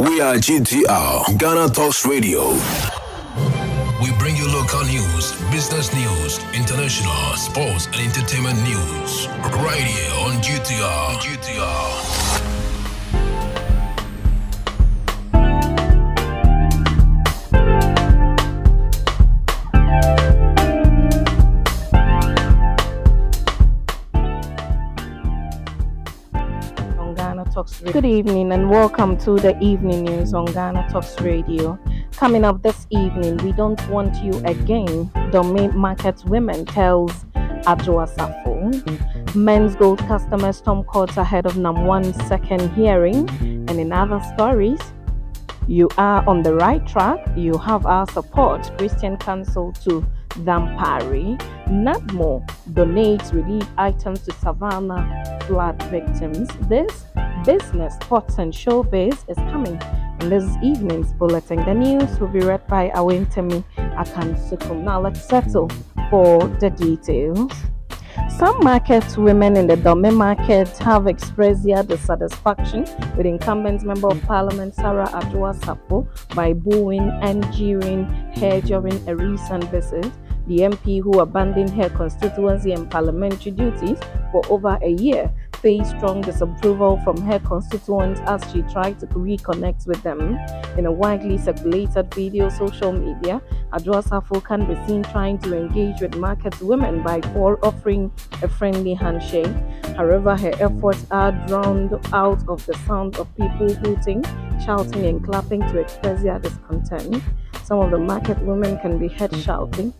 We are GTR, Ghana Talks Radio. We bring you local news, business news, international, sports, and entertainment news. Right here on GTR. GTR. Good evening and welcome to the evening news on Ghana Talks Radio. Coming up this evening, we don't want you again. Dome Market Women tells Adwoa Safo. Menzgold customers storm courts ahead of NAM1's second hearing. And in other stories, you are on the right track. You have our support. Christian Council to Dampare. NADMO donates relief items to Savannah flood victims. This business, sports, and showbiz is coming in this evening's bulletin. The news will be read by Awentemi Akansukum. Now let's settle for the details. Some market women in the Dome market have expressed their dissatisfaction with incumbent Member of Parliament Sarah Adwoa Safo by booing and jeering her during a recent visit. The MP who abandoned her constituency and parliamentary duties for over a year faced strong disapproval from her constituents as she tried to reconnect with them. In a widely circulated video social media, Adwoa Safo can be seen trying to engage with market women by offering a friendly handshake. However, her efforts are drowned out of the sound of people hooting, shouting, and clapping to express their discontent. Some of the market women can be heard shouting,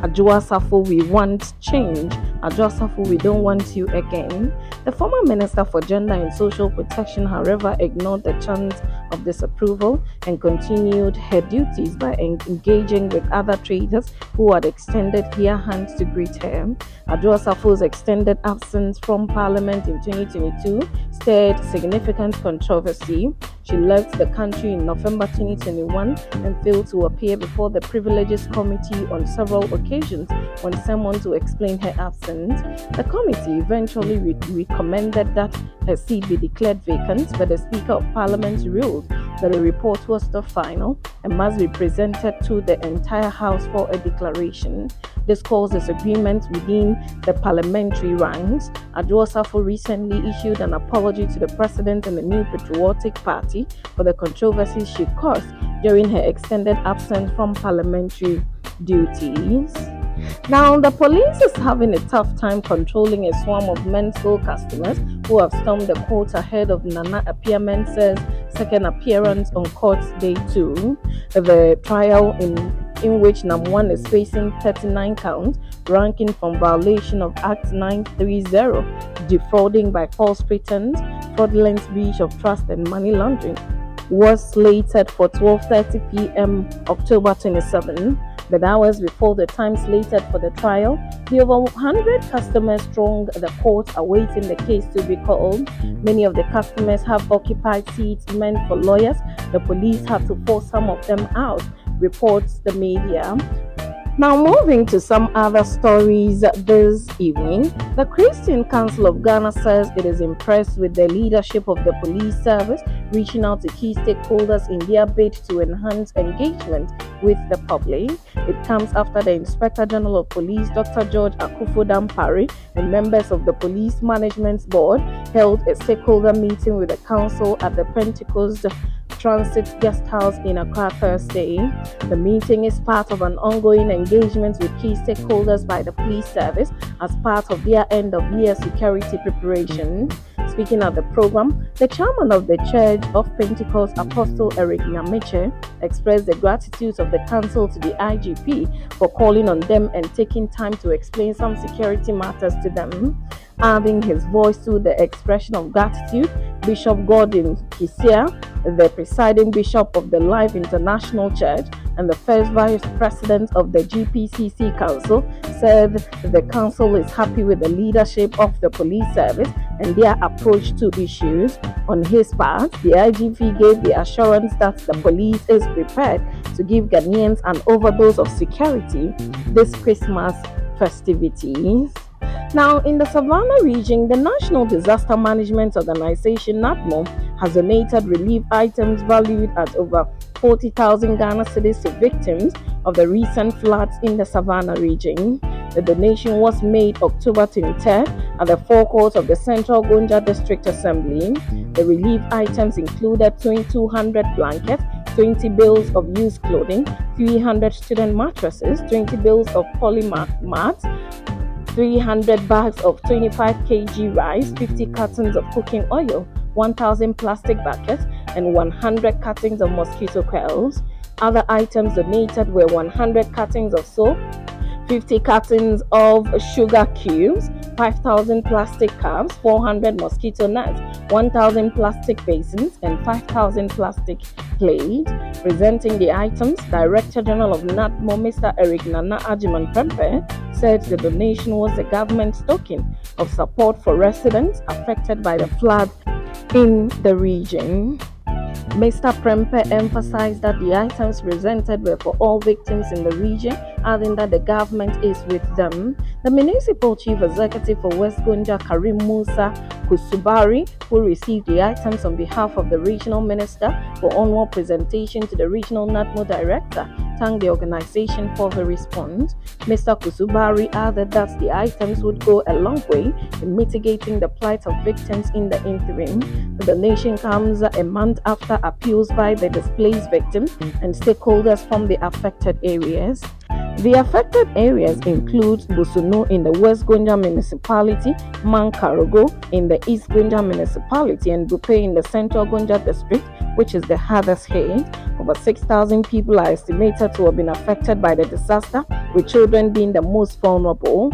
Adwoa Safo, we want change. Adwoa Safo, we don't want you again. The former Minister for Gender and Social Protection, however, ignored the chant of disapproval and continued her duties by engaging with other traders who had extended their hands to greet her. Adwoa Safo's extended absence from Parliament in 2022 stirred significant controversy. She left the country in November 2021 and failed to appear before the Privileges Committee on several occasions when summoned to explain her absence. The committee eventually re- recommended that her seat be declared vacant, but the Speaker of Parliament ruled that the report was the final and must be presented to the entire House for a declaration. This caused disagreement within the parliamentary ranks. Adwoa Safo recently issued an apology to the President and the New Patriotic Party for the controversies she caused during her extended absence from parliamentary duties. Now, the police is having a tough time controlling a swarm of men's customers who have stormed the court ahead of Nana Appiah second appearance on court day two. The trial in in which NAM1 is facing 39 counts, ranking from violation of Act 930, defrauding by false pretense, fraudulent breach of trust, and money laundering, was slated for 12:30 p.m. October 27 but hours before the time slated for the trial, the over 100 customers thronged the court awaiting the case to be called. Many of the customers have occupied seats meant for lawyers. The police had to force some of them out, reports the media. Now, moving to some other stories this evening, the Christian Council of Ghana says it is impressed with the leadership of the police service, reaching out to key stakeholders in their bid to enhance engagement with the public. It comes after the Inspector General of Police, Dr. George Akuffo Dampare, and members of the Police Management Board held a stakeholder meeting with the council at the Pentecost Transit Guest House in Accra Thursday. The meeting is part of an ongoing engagement with key stakeholders by the police service as part of their end of year security preparation. Speaking at the program, the chairman of the Church of Pentecost, Apostle Eric Nyamekye, expressed the gratitude of the council to the IGP for calling on them and taking time to explain some security matters to them. Adding his voice to the expression of gratitude, Bishop Gordon Kisseih, the presiding bishop of the Life International Church and the first vice president of the GPCC Council, said the council is happy with the leadership of the police service and their approach to issues. On his part, the IGP gave the assurance that the police is prepared to give Ghanaians an overdose of security this Christmas festivities. Now, in the Savannah region, the National Disaster Management Organization, NADMO, has donated relief items valued at over 40,000 Ghana cedis to victims of the recent floods in the Savannah region. The donation was made October 23rd at the forecourt of the Central Gonja District Assembly. The relief items included 2,200 blankets, 20 bales of used clothing, 300 student mattresses, 20 bales of polymer mats, 300 bags of 25 kg rice, 50 cartons of cooking oil, 1,000 plastic buckets, and 100 cuttings of mosquito coils. Other items donated were 100 cuttings of soap, 50 cartons of sugar cubes, 5,000 plastic cups, 400 mosquito nets, 1,000 plastic basins, and 5,000 plastic plates. Presenting the items, Director General of NADMO, Mr. Eric Nana Agyemang Prempeh, said the donation was a government token of support for residents affected by the flood in the region. Mr. Prempeh emphasized that the items presented were for all victims in the region, adding that the government is with them. The municipal chief executive for West Gonja, Karim Musa Kusubari, who received the items on behalf of the regional minister for onward presentation to the regional NADMO director, thanked the organization for the response. Mr. Kusubari added that the items would go a long way in mitigating the plight of victims in the interim. The donation comes a month after appeals by the displaced victims and stakeholders from the affected areas. The affected areas include Busunu in the West Gonja municipality, Mankarigu in the East Gonja municipality, and Buipe in the Central Gonja district, which is the hardest hit. Over 6,000 people are estimated to have been affected by the disaster, with children being the most vulnerable.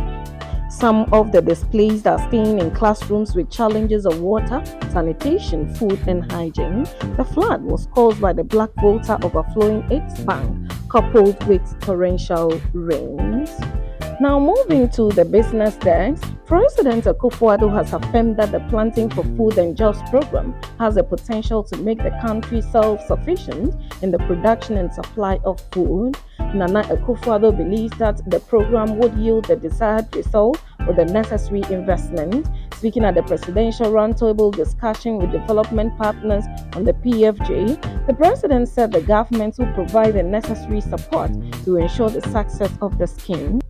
Some of the displaced are staying in classrooms with challenges of water, sanitation, food, and hygiene. The flood was caused by the Black Volta overflowing its bank, coupled with torrential rains. Now, moving to the business desk, President Akufo-Addo has affirmed that the Planting for Food and Jobs program has the potential to make the country self-sufficient in the production and supply of food. Nana Akufo-Addo believes that the program would yield the desired result with the necessary investment. Speaking at the presidential roundtable discussion with development partners on the PFJ, the president said the government will provide the necessary support to ensure the success of the scheme.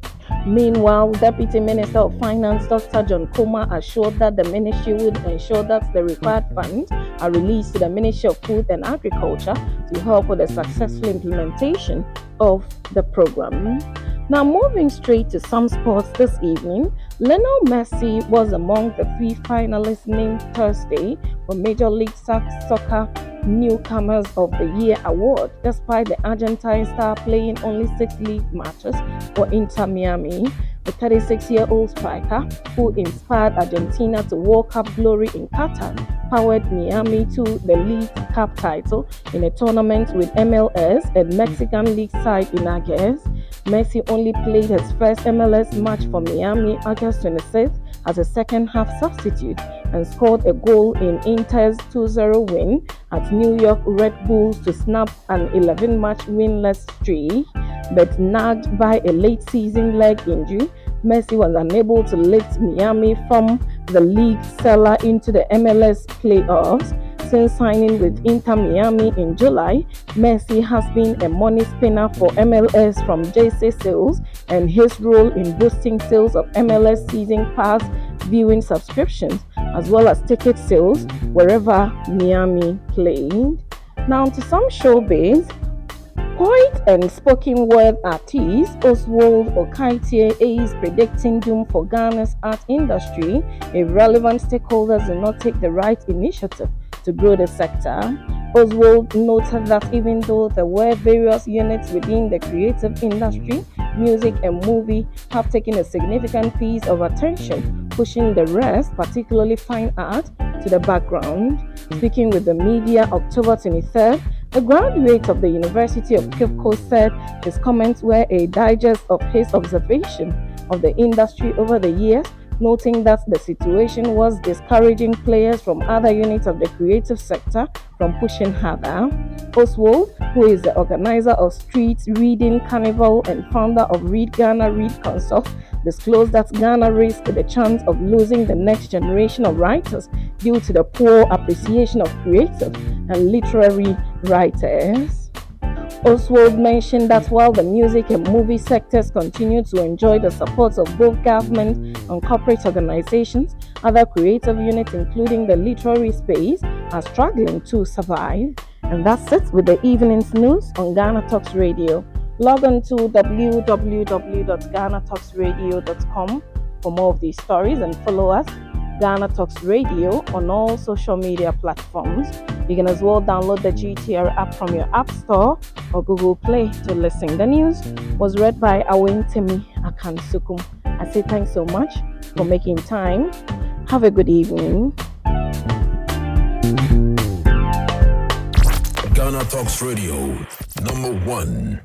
Meanwhile, Deputy Minister of Finance Dr. John Kumah assured that the ministry would ensure that the required funds are released to the Ministry of Food and Agriculture to help with the successful implementation of the program. Now, moving straight to some sports this evening, Lionel Messi was among the three finalists named Thursday for Major League Soccer Newcomers of the Year award, despite the Argentine star playing only six league matches for Inter Miami. The 36 year old striker, who inspired Argentina to World Cup glory in Qatar, powered Miami to the League Cup title in a tournament with MLS and Mexican League side Inaguez. Messi only played his first MLS match for Miami August 26th as a second half substitute and scored a goal in Inter's 2 0 win at New York Red Bulls to snap an 11 match winless streak. But nagged by a late season leg injury, Messi was unable to lift Miami from the league cellar into the MLS playoffs. Since signing with Inter Miami in July, Messi has been a money spinner for MLS from JC sales and his role in boosting sales of MLS season pass viewing subscriptions as well as ticket sales wherever Miami played. Now to some showbiz. Poet and spoken word artist Oswald Okaitei is predicting doom for Ghana's art industry if relevant stakeholders do not take the right initiative to grow the sector. Oswald noted that even though there were various units within the creative industry, music and movie have taken a significant piece of attention, pushing the rest, particularly fine art, to the background. Hmm. Speaking with the media October 23rd, a graduate of the University of Cape Coast said his comments were a digest of his observation of the industry over the years noting that the situation was discouraging players from other units of the creative sector from pushing harder. Oswald, who is the organizer of Street Reading Carnival and founder of Read Ghana Read Consult, disclosed that Ghana risked the chance of losing the next generation of writers due to the poor appreciation of creative and literary writers. Oswald mentioned that while the music and movie sectors continue to enjoy the support of both government and corporate organizations, other creative units, including the literary space, are struggling to survive. And that's it with the evening's news on Ghana Talks Radio. Log on to www.ghanatalksradio.com for more of these stories and follow us, Ghana Talks Radio, on all social media platforms. You can as well download the GTR app from your App Store or Google Play to listen. The news was read by Awentemi Akansukum. I say thanks so much for making time. Have a good evening. Ghana Talks Radio, number one.